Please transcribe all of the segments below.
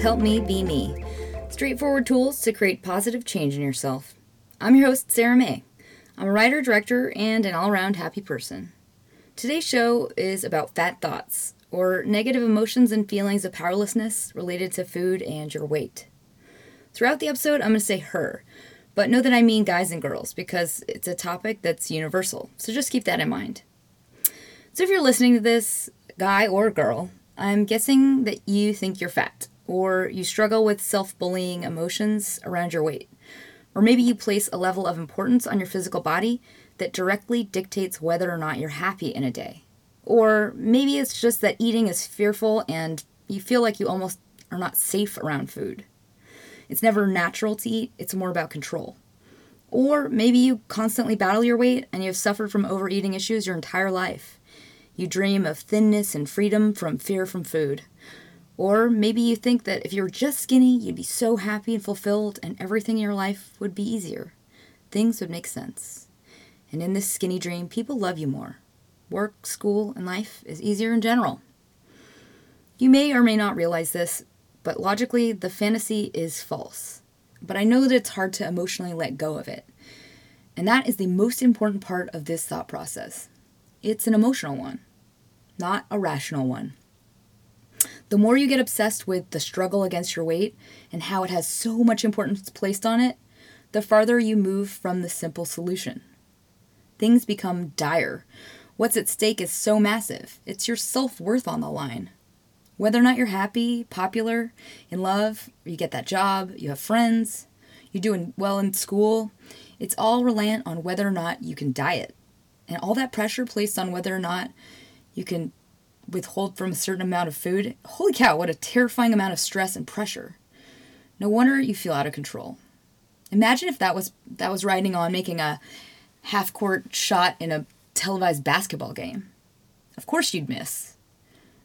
Help Me Be Me. Straightforward tools to create positive change in yourself. I'm your host, Sarah May. I'm a writer, director, and an all around happy person. Today's show is about fat thoughts, or negative emotions and feelings of powerlessness related to food and your weight. Throughout the episode, I'm going to say her, but know that I mean guys and girls because it's a topic that's universal, so just keep that in mind. So if you're listening to this, guy or girl, I'm guessing that you think you're fat, or you struggle with self bullying emotions around your weight, or maybe you place a level of importance on your physical body that directly dictates whether or not you're happy in a day. Or maybe it's just that eating is fearful and you feel like you almost are not safe around food. It's never natural to eat, it's more about control. Or maybe you constantly battle your weight and you have suffered from overeating issues your entire life. You dream of thinness and freedom from fear from food. Or maybe you think that if you were just skinny, you'd be so happy and fulfilled and everything in your life would be easier. Things would make sense. And in this skinny dream, people love you more. Work, school, and life is easier in general. You may or may not realize this, but logically, the fantasy is false. But I know that it's hard to emotionally let go of it. And that is the most important part of this thought process. It's an emotional one not a rational one. The more you get obsessed with the struggle against your weight and how it has so much importance placed on it, the farther you move from the simple solution. Things become dire. What's at stake is so massive, it's your self worth on the line. Whether or not you're happy, popular, in love, you get that job, you have friends, you're doing well in school, it's all reliant on whether or not you can diet. And all that pressure placed on whether or not you can withhold from a certain amount of food. Holy cow, what a terrifying amount of stress and pressure. No wonder you feel out of control. Imagine if that was that was riding on making a half court shot in a televised basketball game. Of course you'd miss.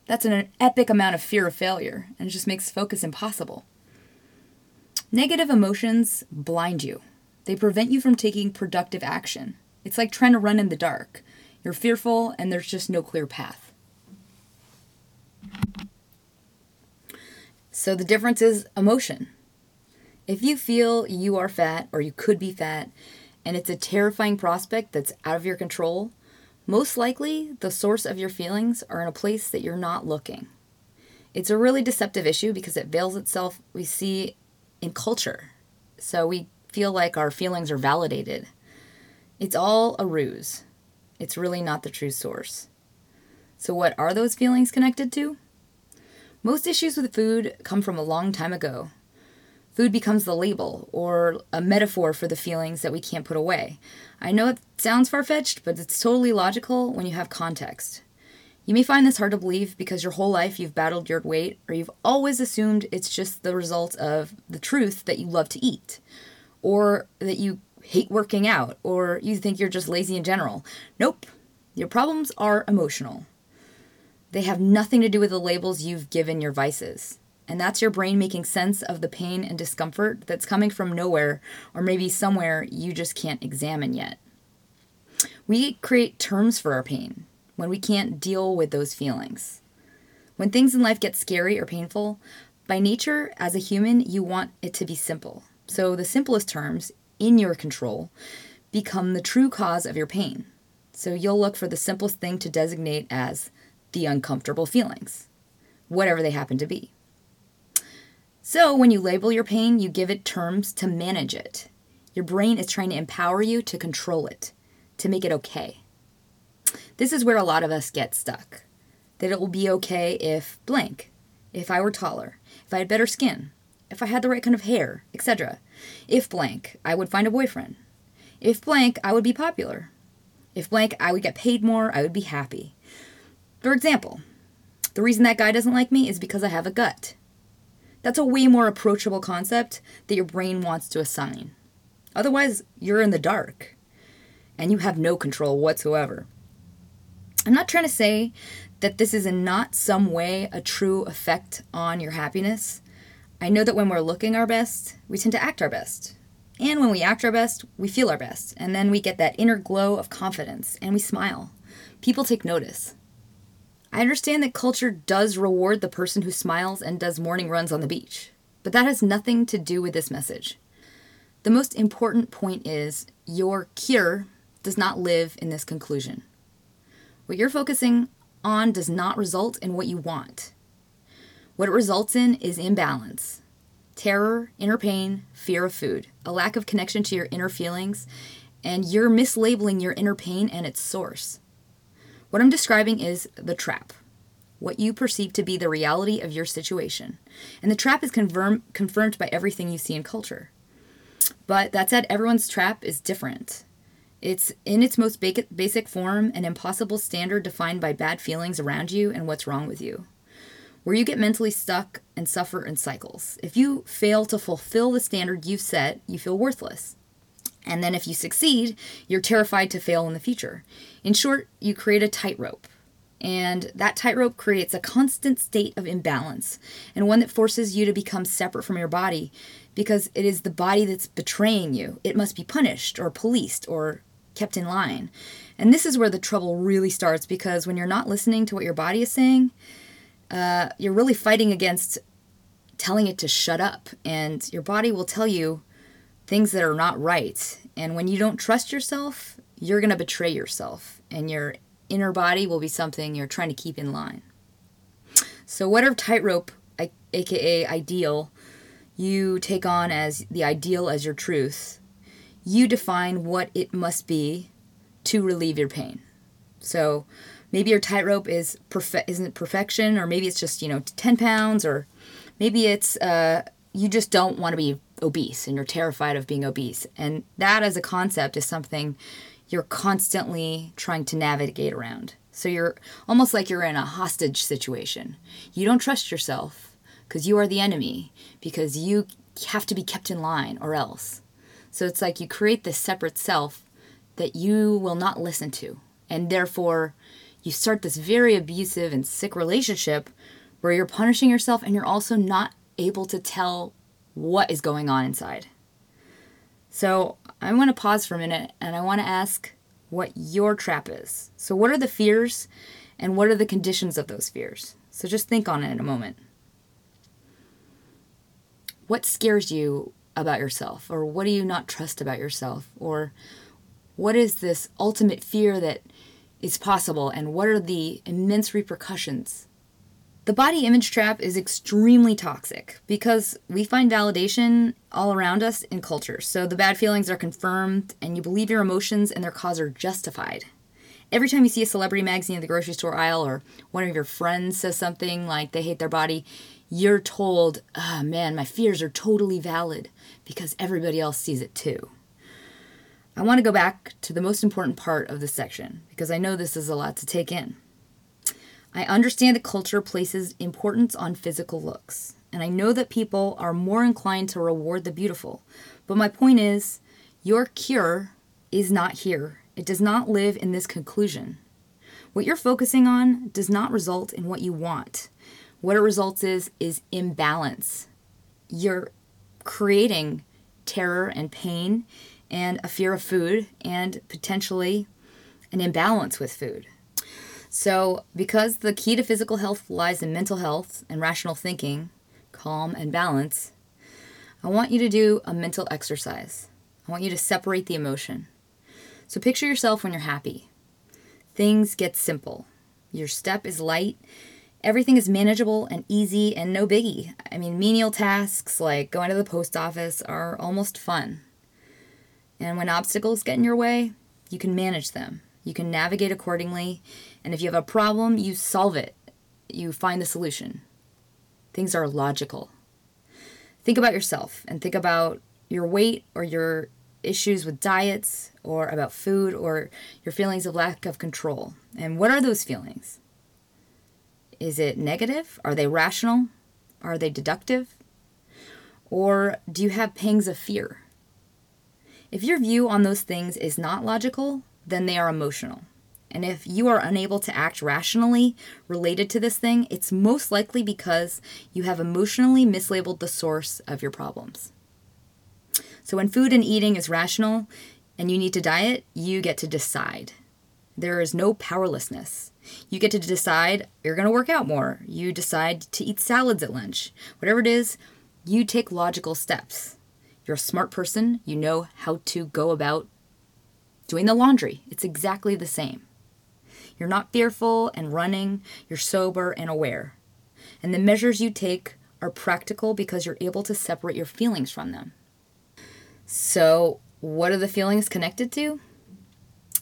That's an epic amount of fear of failure, and it just makes focus impossible. Negative emotions blind you. They prevent you from taking productive action. It's like trying to run in the dark. You're fearful, and there's just no clear path. So the difference is emotion. If you feel you are fat or you could be fat, and it's a terrifying prospect that's out of your control, most likely the source of your feelings are in a place that you're not looking. It's a really deceptive issue because it veils itself, we see, in culture. So we feel like our feelings are validated. It's all a ruse. It's really not the true source. So, what are those feelings connected to? Most issues with food come from a long time ago. Food becomes the label or a metaphor for the feelings that we can't put away. I know it sounds far fetched, but it's totally logical when you have context. You may find this hard to believe because your whole life you've battled your weight, or you've always assumed it's just the result of the truth that you love to eat, or that you hate working out, or you think you're just lazy in general. Nope, your problems are emotional. They have nothing to do with the labels you've given your vices. And that's your brain making sense of the pain and discomfort that's coming from nowhere or maybe somewhere you just can't examine yet. We create terms for our pain when we can't deal with those feelings. When things in life get scary or painful, by nature, as a human, you want it to be simple. So the simplest terms, in your control, become the true cause of your pain. So you'll look for the simplest thing to designate as the uncomfortable feelings, whatever they happen to be. So when you label your pain, you give it terms to manage it. Your brain is trying to empower you to control it, to make it okay. This is where a lot of us get stuck. That it will be okay if blank, if I were taller, if I had better skin, if I had the right kind of hair, etc. If blank, I would find a boyfriend. If blank, I would be popular. If blank, I would get paid more, I would be happy. For example, the reason that guy doesn't like me is because I have a gut. That's a way more approachable concept that your brain wants to assign. Otherwise, you're in the dark and you have no control whatsoever. I'm not trying to say that this is in not some way a true effect on your happiness. I know that when we're looking our best, we tend to act our best. And when we act our best, we feel our best. And then we get that inner glow of confidence and we smile. People take notice. I understand that culture does reward the person who smiles and does morning runs on the beach, but that has nothing to do with this message. The most important point is your cure does not live in this conclusion. What you're focusing on does not result in what you want. What it results in is imbalance terror, inner pain, fear of food, a lack of connection to your inner feelings, and you're mislabeling your inner pain and its source. What I'm describing is the trap, what you perceive to be the reality of your situation. And the trap is confirm- confirmed by everything you see in culture. But that said, everyone's trap is different. It's in its most basic form an impossible standard defined by bad feelings around you and what's wrong with you. Where you get mentally stuck and suffer in cycles. If you fail to fulfill the standard you've set, you feel worthless. And then if you succeed, you're terrified to fail in the future. In short, you create a tightrope. And that tightrope creates a constant state of imbalance and one that forces you to become separate from your body because it is the body that's betraying you. It must be punished or policed or kept in line. And this is where the trouble really starts because when you're not listening to what your body is saying, uh, you're really fighting against telling it to shut up. And your body will tell you things that are not right. And when you don't trust yourself, you're going to betray yourself. And your inner body will be something you're trying to keep in line. So, whatever tightrope, aka ideal, you take on as the ideal as your truth, you define what it must be to relieve your pain. So maybe your tightrope is perfe- isn't perfection, or maybe it's just you know 10 pounds, or maybe it's uh, you just don't want to be obese and you're terrified of being obese. And that as a concept is something you're constantly trying to navigate around. So you're almost like you're in a hostage situation. You don't trust yourself because you are the enemy, because you have to be kept in line or else. So it's like you create this separate self that you will not listen to. And therefore, you start this very abusive and sick relationship where you're punishing yourself and you're also not able to tell what is going on inside. So I want to pause for a minute and I want to ask what your trap is. So, what are the fears and what are the conditions of those fears? So, just think on it in a moment. What scares you about yourself? Or what do you not trust about yourself? Or what is this ultimate fear that is possible? And what are the immense repercussions? The body image trap is extremely toxic because we find validation all around us in culture. So the bad feelings are confirmed, and you believe your emotions and their cause are justified. Every time you see a celebrity magazine at the grocery store aisle, or one of your friends says something like they hate their body, you're told, oh man, my fears are totally valid because everybody else sees it too. I want to go back to the most important part of this section because I know this is a lot to take in. I understand that culture places importance on physical looks, and I know that people are more inclined to reward the beautiful. But my point is, your cure is not here. It does not live in this conclusion. What you're focusing on does not result in what you want. What it results is is imbalance. You're creating terror and pain and a fear of food and potentially an imbalance with food. So, because the key to physical health lies in mental health and rational thinking, calm and balance, I want you to do a mental exercise. I want you to separate the emotion. So, picture yourself when you're happy. Things get simple. Your step is light. Everything is manageable and easy and no biggie. I mean, menial tasks like going to the post office are almost fun. And when obstacles get in your way, you can manage them. You can navigate accordingly. And if you have a problem, you solve it. You find the solution. Things are logical. Think about yourself and think about your weight or your issues with diets or about food or your feelings of lack of control. And what are those feelings? Is it negative? Are they rational? Are they deductive? Or do you have pangs of fear? If your view on those things is not logical, then they are emotional. And if you are unable to act rationally related to this thing, it's most likely because you have emotionally mislabeled the source of your problems. So when food and eating is rational and you need to diet, you get to decide. There is no powerlessness. You get to decide you're going to work out more. You decide to eat salads at lunch. Whatever it is, you take logical steps. You're a smart person. You know how to go about doing the laundry. It's exactly the same. You're not fearful and running, you're sober and aware. And the measures you take are practical because you're able to separate your feelings from them. So, what are the feelings connected to?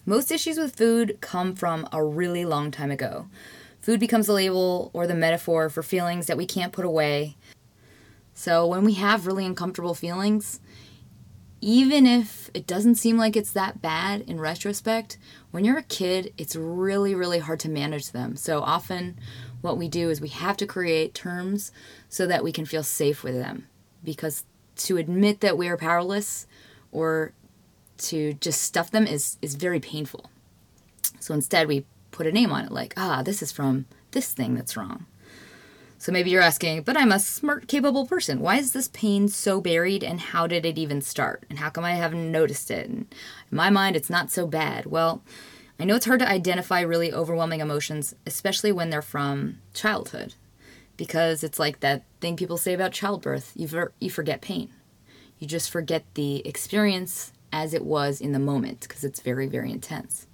Most issues with food come from a really long time ago. Food becomes the label or the metaphor for feelings that we can't put away. So, when we have really uncomfortable feelings, even if it doesn't seem like it's that bad in retrospect, when you're a kid, it's really, really hard to manage them. So often, what we do is we have to create terms so that we can feel safe with them. Because to admit that we are powerless or to just stuff them is, is very painful. So instead, we put a name on it, like, ah, this is from this thing that's wrong. So maybe you're asking, but I'm a smart, capable person. Why is this pain so buried and how did it even start? And how come I haven't noticed it? And in my mind, it's not so bad. Well, I know it's hard to identify really overwhelming emotions, especially when they're from childhood, because it's like that thing people say about childbirth you, ver- you forget pain. You just forget the experience as it was in the moment because it's very, very intense.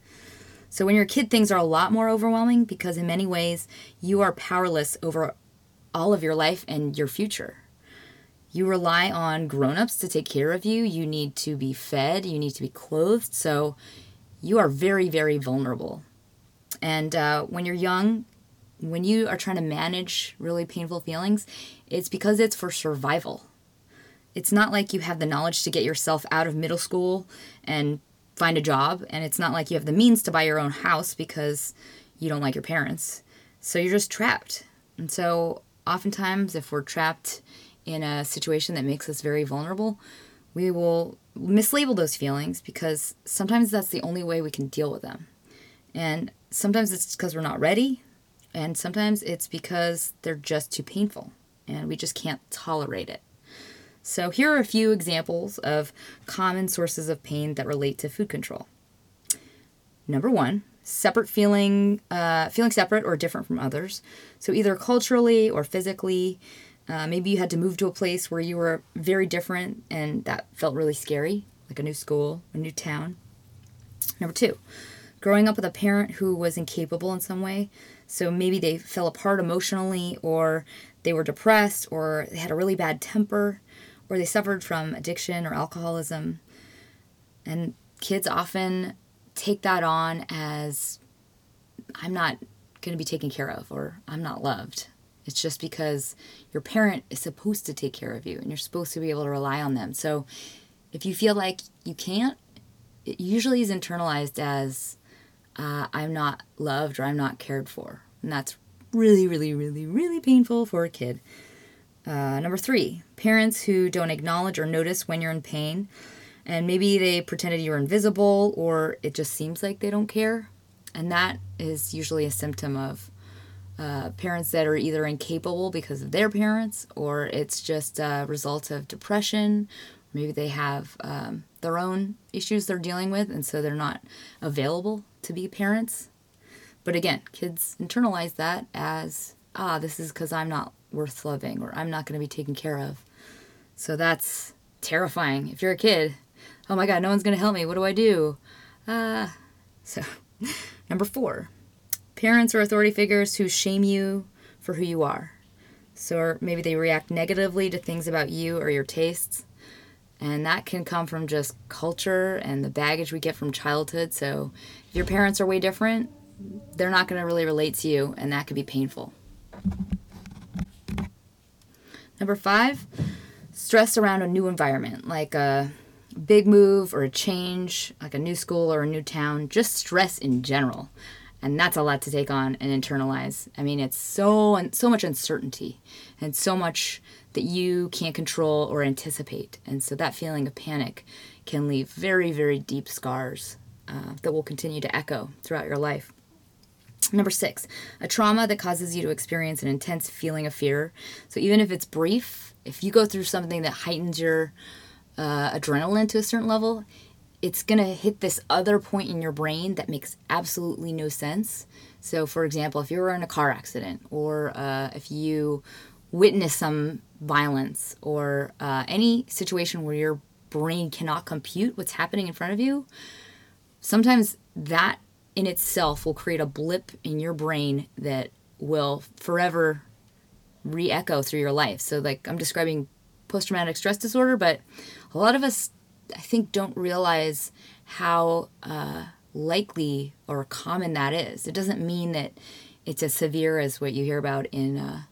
So when you're a kid, things are a lot more overwhelming because in many ways you are powerless over all of your life and your future. You rely on grown-ups to take care of you. You need to be fed, you need to be clothed. So you are very, very vulnerable. And uh, when you're young, when you are trying to manage really painful feelings, it's because it's for survival. It's not like you have the knowledge to get yourself out of middle school and find a job, and it's not like you have the means to buy your own house because you don't like your parents. So you're just trapped. And so oftentimes, if we're trapped in a situation that makes us very vulnerable, we will mislabel those feelings because sometimes that's the only way we can deal with them. And sometimes it's because we're not ready, and sometimes it's because they're just too painful and we just can't tolerate it. So, here are a few examples of common sources of pain that relate to food control. Number one, separate feeling, uh, feeling separate or different from others. So either culturally or physically, uh, maybe you had to move to a place where you were very different and that felt really scary, like a new school, a new town. Number two, growing up with a parent who was incapable in some way. So maybe they fell apart emotionally, or they were depressed, or they had a really bad temper, or they suffered from addiction or alcoholism. And kids often take that on as I'm not going to be taken care of or I'm not loved. It's just because your parent is supposed to take care of you and you're supposed to be able to rely on them. So if you feel like you can't, it usually is internalized as uh, I'm not loved or I'm not cared for. And that's really, really, really, really painful for a kid. Uh, number three, parents who don't acknowledge or notice when you're in pain and maybe they pretended you were invisible or it just seems like they don't care. And that is usually a symptom of uh, parents that are either incapable because of their parents, or it's just a result of depression. Maybe they have um, their own issues they're dealing with, and so they're not available to be parents. But again, kids internalize that as, ah, this is because I'm not worth loving or I'm not going to be taken care of. So that's terrifying. If you're a kid, oh my God, no one's to help me. What do I do? Uh, so, number four, parents or authority figures who shame you for who you are. So, maybe they react negatively to things about you or your tastes. And that can come from just culture and the baggage we get from childhood. So, if your parents are way different, they're not going to really relate to you, and that can be painful. Number five, stress around a new environment, like a big move or a change, like a new school or a new town, just stress in general. And that's a lot to take on and internalize. I mean, it's so and so much uncertainty and so much that you can't control or anticipate. And so that feeling of panic can leave very, very deep scars uh, that will continue to echo throughout your life. Number six, a trauma that causes you to experience an intense feeling of fear. So even if it's brief, if you go through something that heightens your uh, adrenaline to a certain level, it's going to hit this other point in your brain that makes absolutely no sense. So, for example, if you're in a car accident or uh, if you witness some violence or uh, any situation where your brain cannot compute what's happening in front of you, sometimes that in itself will create a blip in your brain that will forever re echo through your life. So, like, I'm describing post traumatic stress disorder, but a lot of us, I think, don't realize how uh, likely or common that is. It doesn't mean that it's as severe as what you hear about in uh,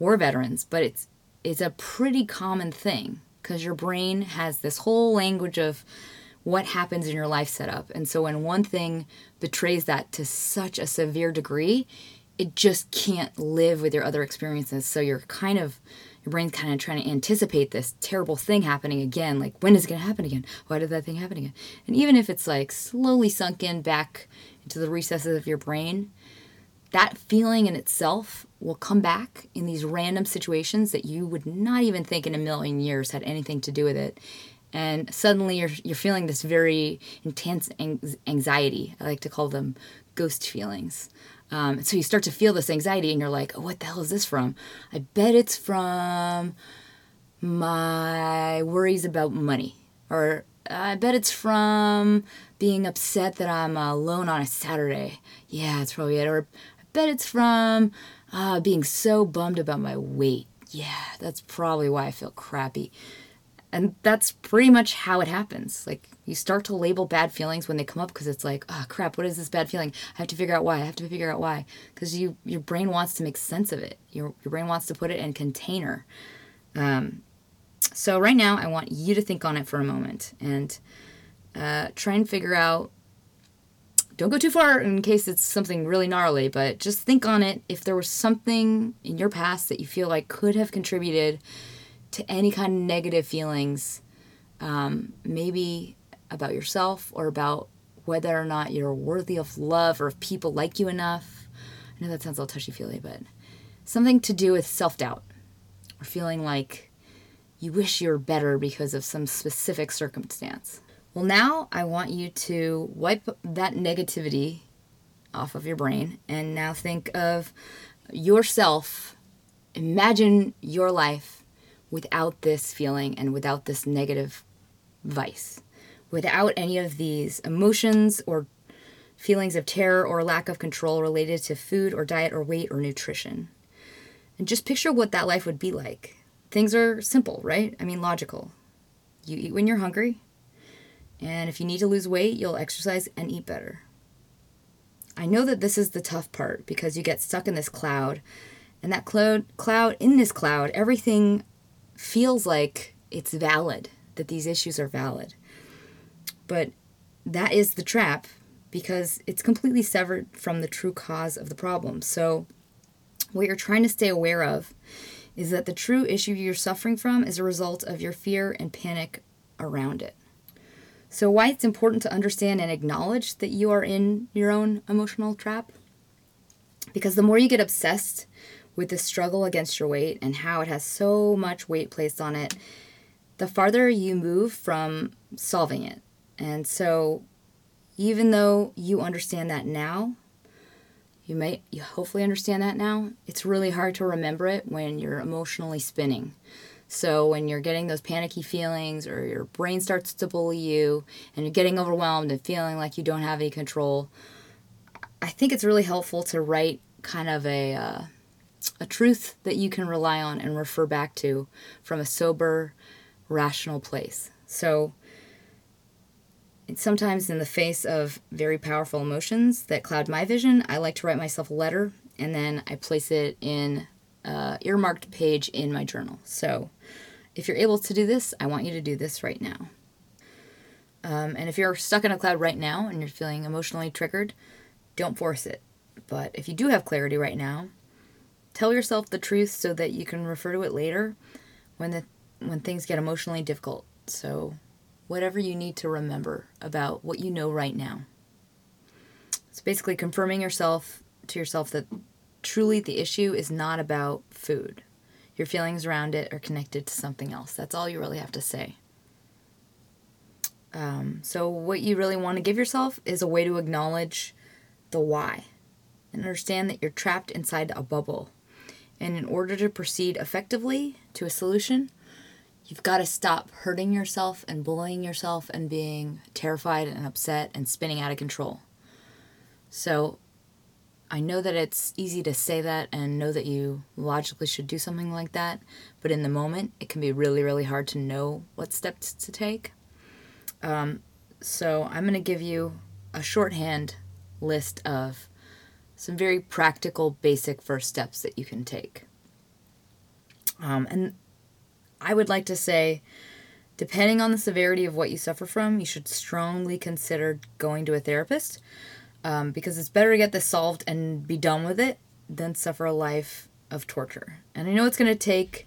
war veterans, but it's it's a pretty common thing because your brain has this whole language of what happens in your life setup. And so when one thing betrays that to such a severe degree, it just can't live with your other experiences. So you're kind of your brain's kind of trying to anticipate this terrible thing happening again. Like, when is it going to happen again? Why did that thing happen again? And even if it's like slowly sunk in back into the recesses of your brain, that feeling in itself will come back in these random situations that you would not even think in a million years had anything to do with it and suddenly you're you're feeling this very intense anxiety. I like to call them ghost feelings. Um, so you start to feel this anxiety, and you're like, "Oh, what the hell is this from?" I bet it's from my worries about money, or I bet it's from being upset that I'm alone on a Saturday. Yeah, that's probably it. Or I bet it's from uh, being so bummed about my weight. Yeah, that's probably why I feel crappy. And that's pretty much how it happens. Like you start to label bad feelings when they come up because it's like, oh crap, what is this bad feeling? I have to figure out why. I have to figure out why. Because you your brain wants to make sense of it. Your your brain wants to put it in container. Um, so right now, I want you to think on it for a moment and uh, try and figure out. Don't go too far in case it's something really gnarly, but just think on it. If there was something in your past that you feel like could have contributed to any kind of negative feelings, um, maybe about yourself or about whether or not you're worthy of love or if people like you enough. I know that sounds all touchy feely, but something to do with self doubt or feeling like you wish you were better because of some specific circumstance. Well, now I want you to wipe that negativity off of your brain and now think of yourself. Imagine your life without this feeling and without this negative vice, without any of these emotions or feelings of terror or lack of control related to food or diet or weight or nutrition. And just picture what that life would be like. Things are simple, right? I mean, logical. You eat when you're hungry, and if you need to lose weight, you'll exercise and eat better. I know that this is the tough part because you get stuck in this cloud, and that cloud, cloud in this cloud, everything feels like it's valid, that these issues are valid. But that is the trap because it's completely severed from the true cause of the problem. So, what you're trying to stay aware of is that the true issue you're suffering from is a result of your fear and panic around it. So, why it's important to understand and acknowledge that you are in your own emotional trap? Because the more you get obsessed with the struggle against your weight and how it has so much weight placed on it, the farther you move from solving it. And so, even though you understand that now, you might you hopefully understand that now, it's really hard to remember it when you're emotionally spinning. So when you're getting those panicky feelings or your brain starts to bully you and you're getting overwhelmed and feeling like you don't have any control, I think it's really helpful to write kind of a uh, a truth that you can rely on and refer back to from a sober, rational place. So sometimes in the face of very powerful emotions that cloud my vision, I like to write myself a letter and then I place it in uh, earmarked page in my journal. So if you're able to do this, I want you to do this right now. Um, and if you're stuck in a cloud right now and you're feeling emotionally triggered, don't force it. But if you do have clarity right now, tell yourself the truth so that you can refer to it later when the when things get emotionally difficult. So whatever you need to remember about what you know right now. It's basically confirming yourself to yourself that truly the issue is not about food. Your feelings around it are connected to something else. That's all you really have to say. Um, so, what you really want to give yourself is a way to acknowledge the why and understand that you're trapped inside a bubble. And in order to proceed effectively to a solution, you've got to stop hurting yourself and bullying yourself and being terrified and upset and spinning out of control. So, I know that it's easy to say that and know that you logically should do something like that, but in the moment, it can be really, really hard to know what steps to take. Um, so, I'm going to give you a shorthand list of some very practical, basic first steps that you can take. Um, and I would like to say, depending on the severity of what you suffer from, you should strongly consider going to a therapist um, because it's better to get this solved and be done with it than suffer a life of torture. And I know it's going to take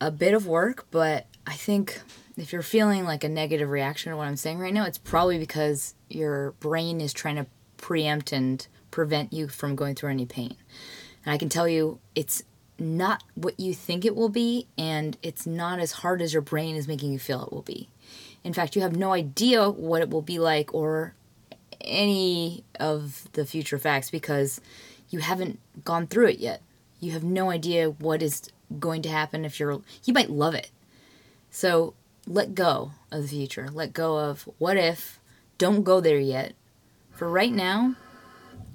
a bit of work, but I think if you're feeling like a negative reaction to what I'm saying right now, it's probably because your brain is trying to preempt and prevent you from going through any pain. And I can tell you, it's not what you think it will be, and it's not as hard as your brain is making you feel it will be. In fact, you have no idea what it will be like or any of the future facts because you haven't gone through it yet. You have no idea what is going to happen if you're you might love it. So, let go of the future. Let go of what if. Don't go there yet. For right now,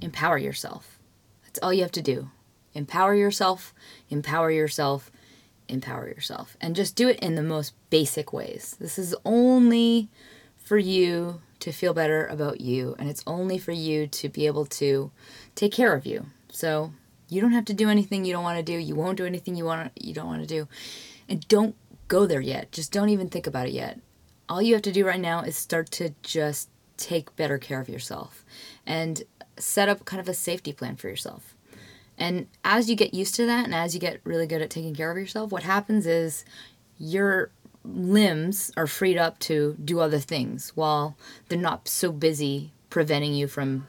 empower yourself. That's all you have to do. Empower yourself, empower yourself, empower yourself. And just do it in the most basic ways. This is only for you to feel better about you, and it's only for you to be able to take care of you. So you don't have to do anything you don't want to do. You won't do anything you want you don't want to do, and don't go there yet. Just don't even think about it yet. All you have to do right now is start to just take better care of yourself and set up kind of a safety plan for yourself. And as you get used to that and as you get really good at taking care of yourself, what happens is your limbs are freed up to do other things while they're not so busy preventing you from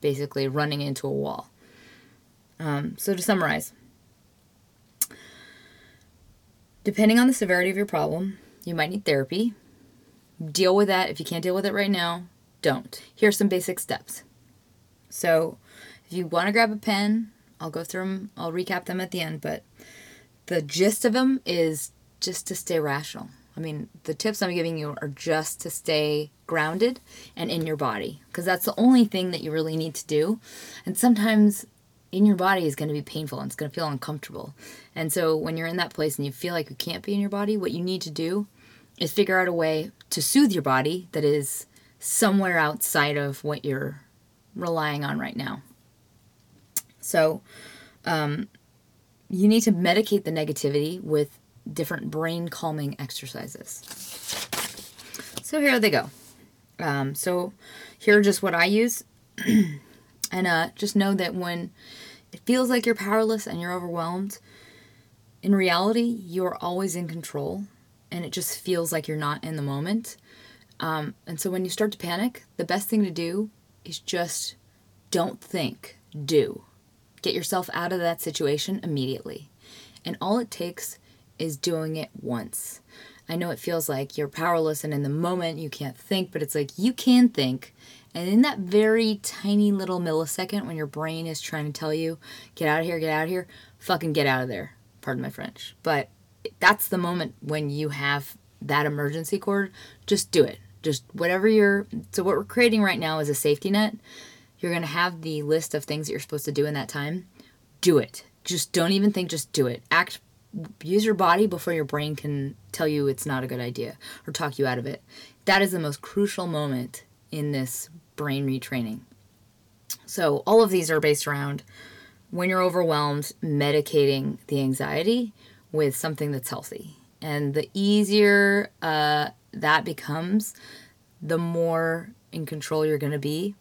basically running into a wall. Um, so, to summarize, depending on the severity of your problem, you might need therapy. Deal with that. If you can't deal with it right now, don't. Here are some basic steps. So, if you want to grab a pen, I'll go through them, I'll recap them at the end, but the gist of them is just to stay rational. I mean, the tips I'm giving you are just to stay grounded and in your body because that's the only thing that you really need to do. And sometimes in your body is going to be painful and it's going to feel uncomfortable. And so when you're in that place and you feel like you can't be in your body, what you need to do is figure out a way to soothe your body that is somewhere outside of what you're relying on right now. So, um, you need to medicate the negativity with different brain calming exercises. So here they go. Um, so here are just what I use. and uh, just know that when it feels like you're powerless and you're overwhelmed, in reality, you're always in control and it just feels like you're not in the moment. Um, and so when you start to panic, the best thing to do is just don't think, do. Get yourself out of that situation immediately. And all it takes is doing it once. I know it feels like you're powerless and in the moment you can't think, but it's like you can think. And in that very tiny little millisecond when your brain is trying to tell you, get out of here, get out of here, fucking get out of there. Pardon my French. But that's the moment when you have that emergency cord. Just do it. Just whatever you're. So, what we're creating right now is a safety net. You're going to have the list of things that you're supposed to do in that time. Do it. Just don't even think, just do it. Act use your body before your brain can tell you it's not a good idea or talk you out of it. That is the most crucial moment in this brain retraining. So, all of these are based around when you're overwhelmed, medicating the anxiety with something that's healthy. And the easier uh, that becomes, the more in control you're going to be.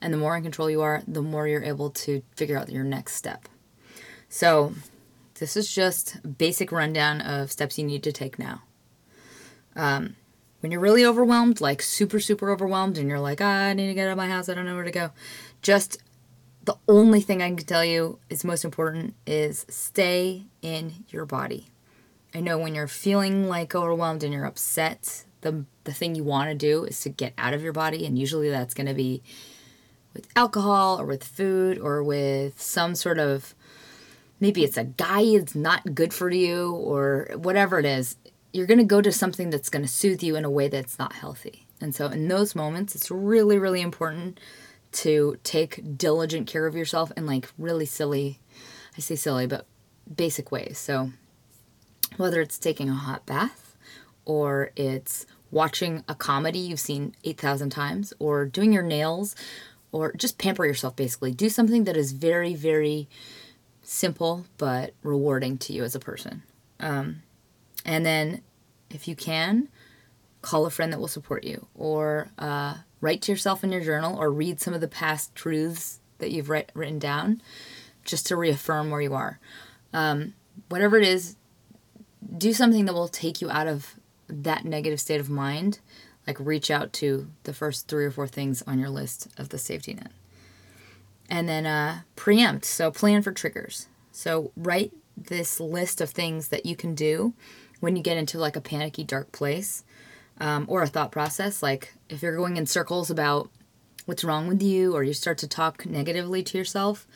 And the more in control you are, the more you're able to figure out your next step. So, this is just basic rundown of steps you need to take now. Um, when you're really overwhelmed, like super, super overwhelmed, and you're like, ah, I need to get out of my house, I don't know where to go, just the only thing I can tell you is most important is stay in your body. I know when you're feeling like overwhelmed and you're upset, the, the thing you want to do is to get out of your body, and usually that's going to be with alcohol or with food or with some sort of maybe it's a guy that's not good for you or whatever it is, you're going to go to something that's going to soothe you in a way that's not healthy. And so in those moments, it's really, really important to take diligent care of yourself in like really silly, I say silly, but basic ways. So whether it's taking a hot bath or it's watching a comedy you've seen 8,000 times or doing your nails or just pamper yourself basically. Do something that is very, very simple but rewarding to you as a person. Um, and then, if you can, call a friend that will support you, or uh, write to yourself in your journal, or read some of the past truths that you've write, written down just to reaffirm where you are. Um, whatever it is, do something that will take you out of that negative state of mind. Like reach out to the first three or four things on your list of the safety net and then uh, preempt. So plan for triggers. So write this list of things that you can do when you get into like a panicky dark place um, or a thought process. Like if you're going in circles about what's wrong with you or you start to talk negatively to yourself,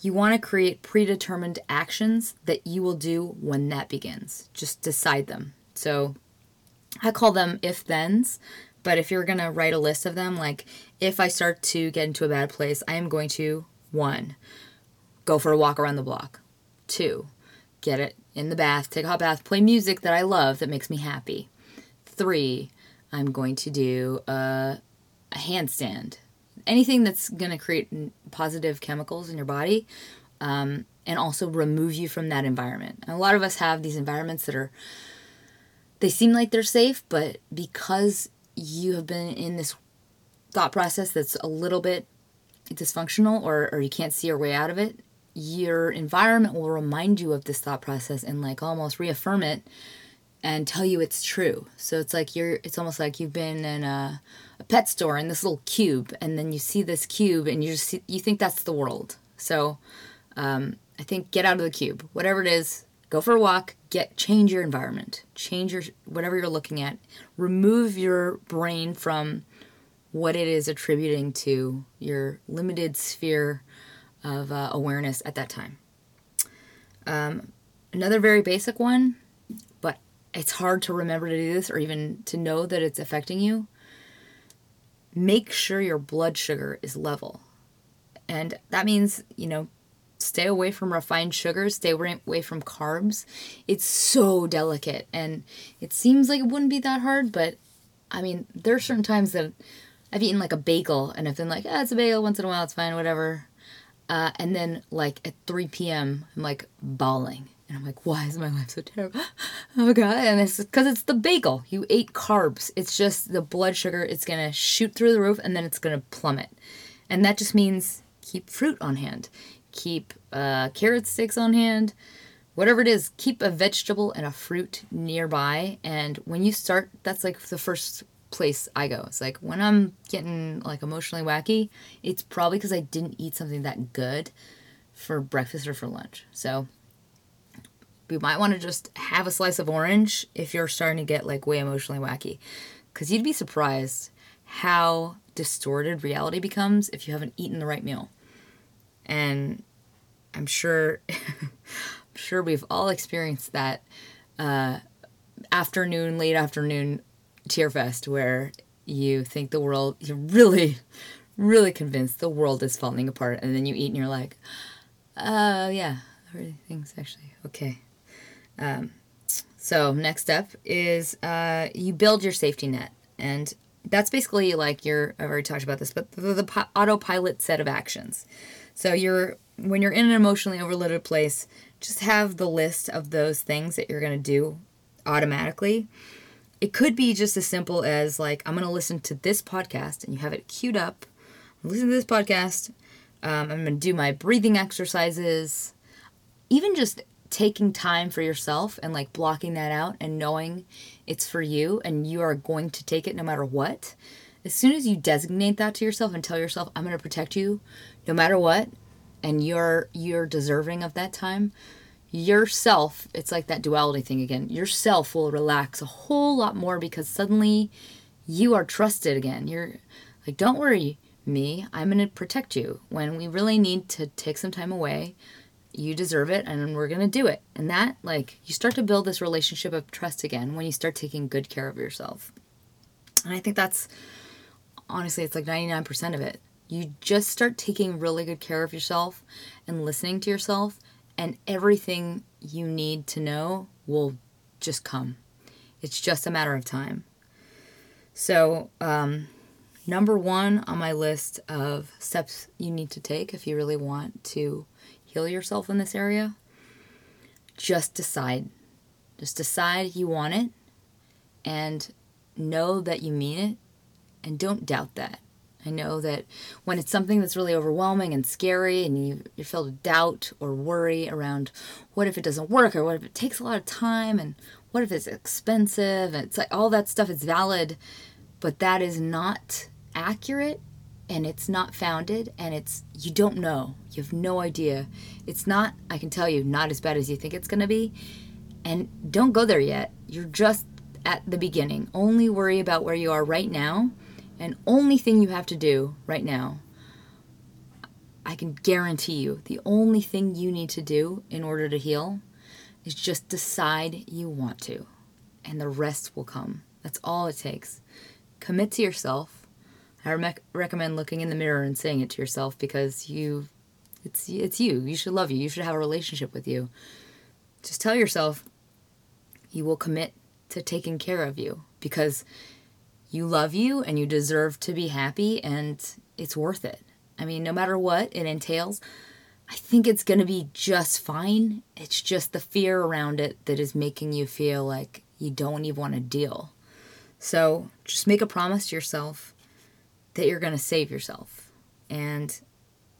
you want to create predetermined actions that you will do when that begins. Just decide them. So I call them if thens but if you're going to write a list of them, like if I start to get into a bad place, I am going to one, go for a walk around the block. Two, get it in the bath, take a hot bath, play music that I love that makes me happy. Three, I'm going to do a, a handstand. Anything that's going to create positive chemicals in your body um, and also remove you from that environment. And a lot of us have these environments that are, they seem like they're safe, but because you have been in this thought process that's a little bit dysfunctional or, or you can't see your way out of it, your environment will remind you of this thought process and like almost reaffirm it and tell you it's true. So it's like you're it's almost like you've been in a, a pet store in this little cube and then you see this cube and you just see, you think that's the world. So um, I think get out of the cube. Whatever it is, go for a walk get change your environment. Change your whatever you're looking at. Remove your brain from what it is attributing to your limited sphere of uh, awareness at that time. Um, another very basic one but it's hard to remember to do this or even to know that it's affecting you. Make sure your blood sugar is level. And that means you know stay away from refined sugars, stay away from carbs. It's so delicate and it seems like it wouldn't be that hard, but I mean, there are certain times that I've eaten like a bagel and I've been like, ah, it's a bagel once in a while, it's fine, whatever. Uh, and then like at 3 p.m., I'm like bawling. And I'm like, why is my life so terrible? Oh my God. And it's because it's the bagel. You ate carbs. It's just the blood sugar, it's to shoot through the roof and then it's to plummet. And that just means keep fruit on hand keep uh, carrot sticks on hand, whatever it is, keep a vegetable and a fruit nearby. And when you start, that's like the first place I go. It's like when I'm getting like emotionally wacky, it's probably because I didn't eat something that good for breakfast or for lunch. So we might want to just have a slice of orange if you're starting to get like way emotionally wacky. Because you'd be surprised how distorted reality becomes if you haven't eaten the right meal. And I'm sure, I'm sure we've all experienced that uh, afternoon, late afternoon tear fest where you think the world, you're really, really convinced the world is falling apart, and then you eat and you're like, oh, yeah, everything's actually okay. Um, so, next up is uh, you build your safety net. And that's basically like your, I've already talked about this, but the, the autopilot set of actions. So, you're, when you're in an emotionally overloaded place, just have the list of those things that you're going to do automatically. It could be just as simple as like, I'm going to listen to this podcast and you have it queued up. Listen to this podcast. Um, I'm going to do my breathing exercises. Even just taking time for yourself and like blocking that out and knowing it's for you and you are going to take it no matter what. As soon as you designate that to yourself and tell yourself, I'm going to protect you no matter what, and you're you're deserving of that time, yourself, it's like that duality thing again. Yourself will relax a whole lot more because suddenly you are trusted again. You're like, don't worry, me, I'm going to protect you. When we really need to take some time away, you deserve it and we're going to do it. And that, like, you start to build this relationship of trust again when you start taking good care of yourself. And I think that's honestly, it's like 99% of it. You just start taking really good care of yourself and listening to yourself, and everything you need to know will just come. It's just a matter of time. So, um, number one on my list of steps you need to take if you really want to heal yourself in this area, just decide. Just decide you want it and know that you mean it and don't doubt that. I know that when it's something that's really overwhelming and scary and you, you're filled with doubt or worry around what if it doesn't work or what if it takes a lot of time and what if it's expensive and it's like all that stuff is valid, but that is not accurate and it's not founded and it's you don't know. You have no idea. It's not i can tell you not as bad as you think it's going to be. And don't go there yet. You're just at the beginning. Only worry about where you are right now and only thing you have to do right now i can guarantee you the only thing you need to do in order to heal is just decide you want to and the rest will come that's all it takes commit to yourself I re- recommend looking in the mirror and saying it to yourself because you, it's it's you. You should love you. You should have a relationship with you. Just tell yourself you will commit to taking care of you because you love you and you deserve to be happy and it's worth it. I mean, no matter what it entails, I think it's going to be just fine. It's just the fear around it that is making you feel like you don't even want to deal. So just make a promise to yourself that you're going to save yourself. And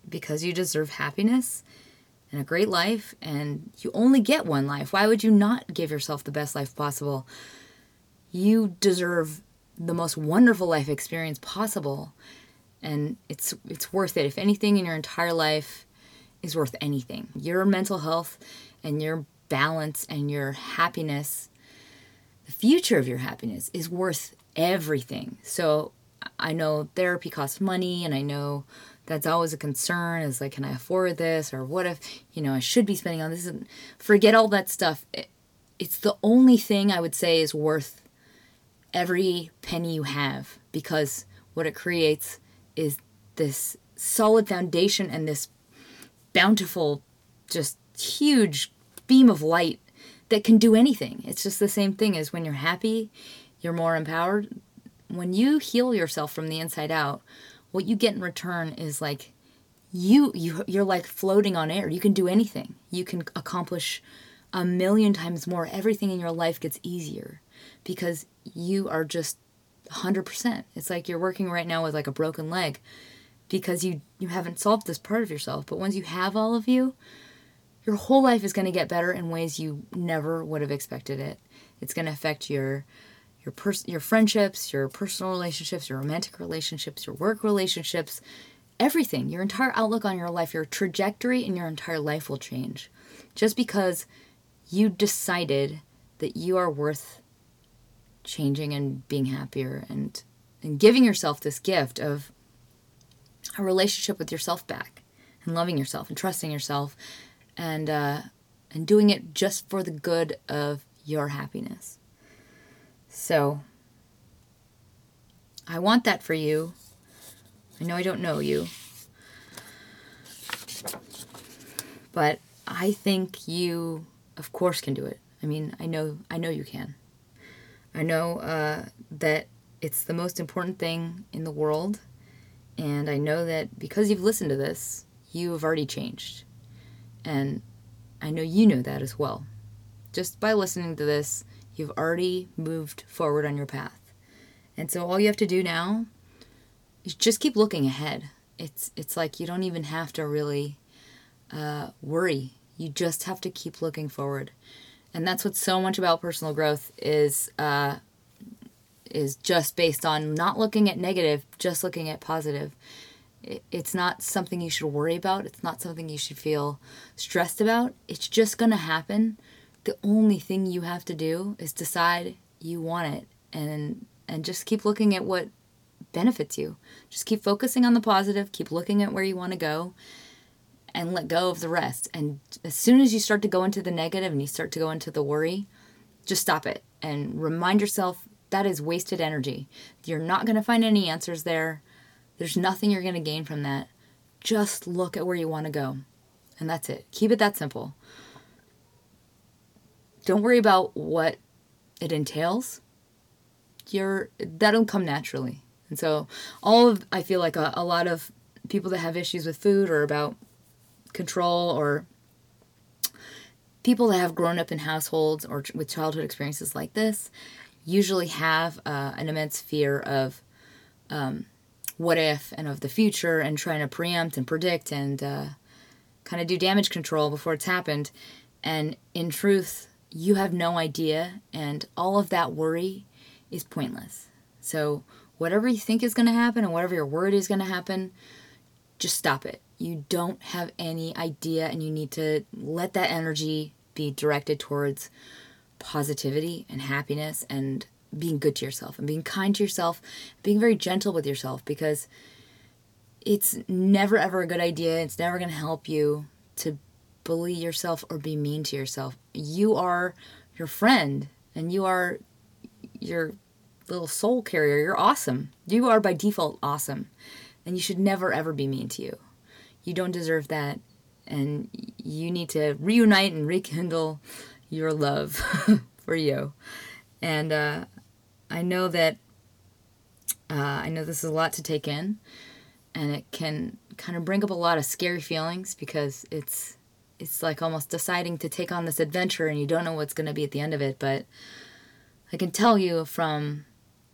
because you deserve happiness and a great life, and you only get one life, why would you not give yourself the best life possible? You deserve the most wonderful life experience possible. And it's it's worth it. If anything in your entire life is worth anything, your mental health and your balance and your happiness, the future of your happiness is worth everything. So I know therapy costs money and I know that's always a concern is like can I afford this or what if you know I should be spending on this and forget all that stuff it, it's the only thing I would say is worth every penny you have because what it creates is this solid foundation and this bountiful just huge beam of light that can do anything it's just the same thing as when you're happy you're more empowered when you heal yourself from the inside out, what you get in return is like you you you're like floating on air. You can do anything. You can accomplish a million times more. Everything in your life gets easier because you are just 100%. It's like you're working right now with like a broken leg because you you haven't solved this part of yourself. But once you have all of you, your whole life is going to get better in ways you never would have expected it. It's going to affect your your pers- your friendships, your personal relationships, your romantic relationships, your work relationships, everything, your entire outlook on your life, your trajectory in your entire life will change. Just because you decided that you are worth changing and being happier and and giving yourself this gift of a relationship with yourself back and loving yourself and trusting yourself and uh, and doing it just for the good of your happiness. So I want that for you. I know I don't know you. But I think you of course can do it. I mean, I know I know you can. I know uh, that it's the most important thing in the world, and I know that because you've listened to this, you have already changed. And I know you know that as well. Just by listening to this, you've already moved forward on your path. And so all you have to do now is just keep looking ahead. It's it's like you don't even have to really uh, worry. You just have to keep looking forward, and that's what's so much about personal growth is uh, is just based on not looking at negative, just looking at positive. It's not something you should worry about. It's not something you should feel stressed about. It's just gonna happen. The only thing you have to do is decide you want it, and and just keep looking at what benefits you. Just keep focusing on the positive, keep looking at where you want to go, and let go of the rest. And as soon as you start to go into the negative and you start to go into the worry, just stop it and remind yourself that is wasted energy. You're not going to find any answers there. There's nothing you're going to gain from that. Just look at where you want to go. And that's it. Keep it that simple. Don't worry about what it entails. You're that'll come naturally. And so all of I feel like a, a lot of people that have issues with food or about control or people that have grown up in households or with childhood experiences like this usually have uh, an immense fear of um, what if and of the future and trying to preempt and predict and uh, kind of do damage control before it's happened. And in truth, you have no idea, and all of that worry is pointless. So, whatever you think is going to happen and whatever you're worried is going to happen, just stop it. You don't have any idea, and you need to let that energy be directed towards positivity and happiness and being good to yourself and being kind to yourself, being very gentle with yourself because it's never ever a good idea. It's never going to help you to bully yourself or be mean to yourself. You are your friend and you are your little soul carrier. You're awesome. You are by default awesome. And you should never ever be mean to you. You don't deserve that. And you need to reunite and rekindle your love for you. And uh, I know that uh, I know this is a lot to take in, and it can kind of bring up a lot of scary feelings because it's it's like almost deciding to take on this adventure and you don't know what's going to be at the end of it. But I can tell you from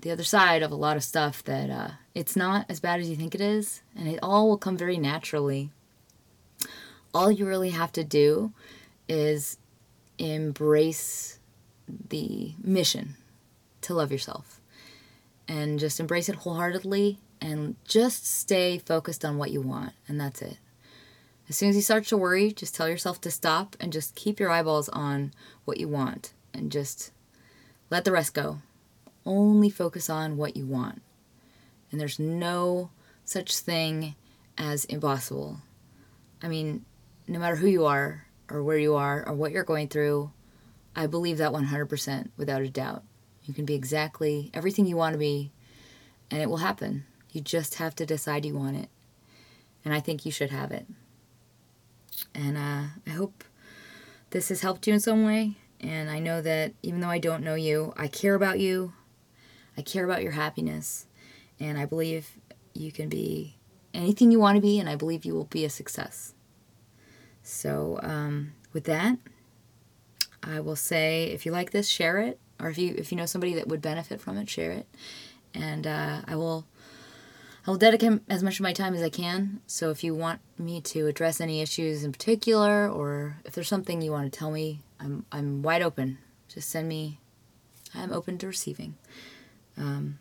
the other side of a lot of stuff that uh, it's not as bad as you think it is, and it all will come very naturally. All you really have to do is embrace the mission to love yourself and just embrace it wholeheartedly and just stay focused on what you want and that's it as soon as you start to worry just tell yourself to stop and just keep your eyeballs on what you want and just let the rest go only focus on what you want and there's no such thing as impossible i mean no matter who you are or where you are or what you're going through, I believe that 100% without a doubt. You can be exactly everything you want to be, and it will happen. You just have to decide you want it. And I think you should have it. And uh, I hope this has helped you in some way. And I know that even though I don't know you, I care about you. I care about your happiness. And I believe you can be anything you want to be, and I believe you will be a success. So, um, with that, I will say if you like this, share it, or if you if you know somebody that would benefit from it, share it, and uh, I will I will dedicate as much of my time as I can. So if you want me to address any issues in particular, or if there's something you want to tell me, I'm I'm wide open. Just send me I'm open to receiving. Um,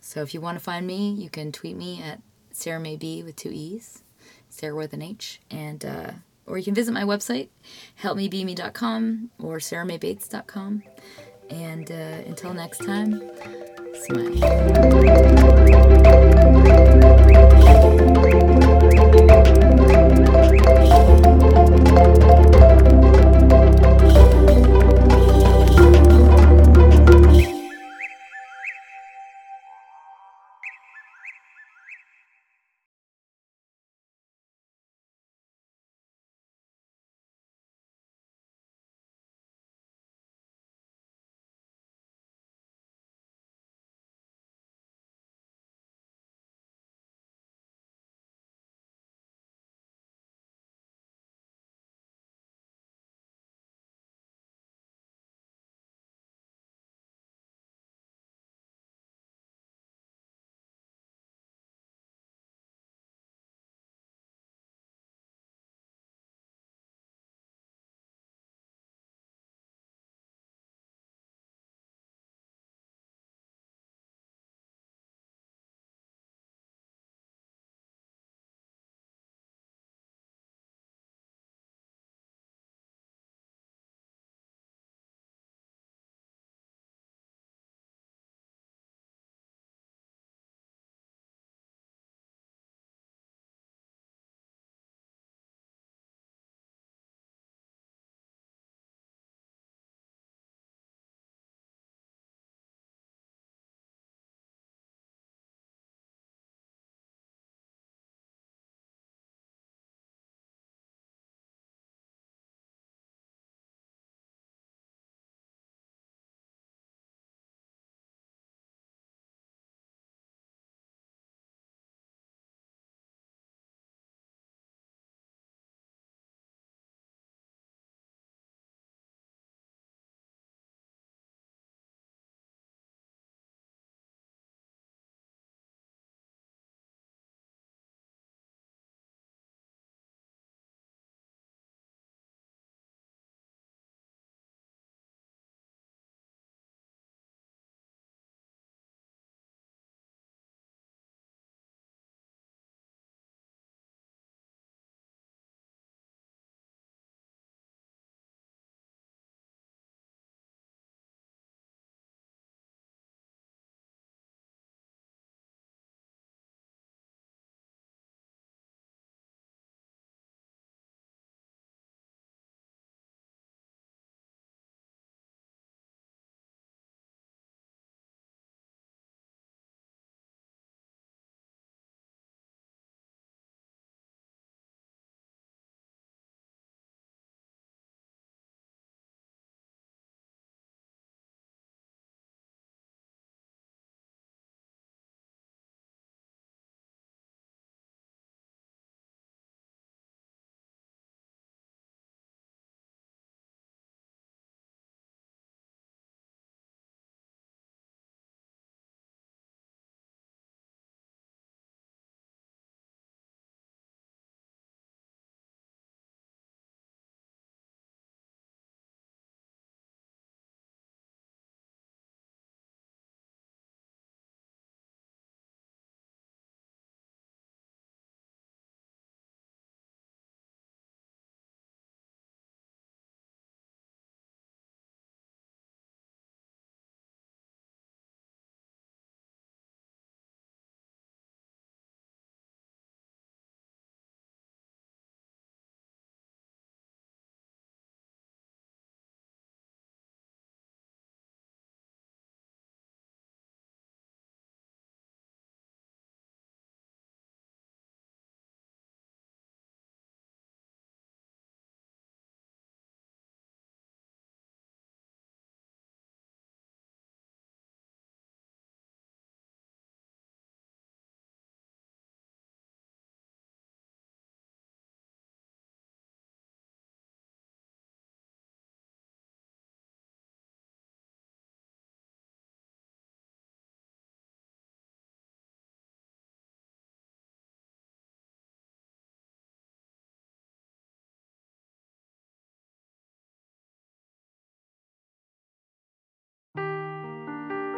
so if you want to find me, you can tweet me at Sarah May B with two E's, Sarah with an H, and uh, or you can visit my website, helpmebeme.com or sarahmaybates.com. And uh, until next time, smile.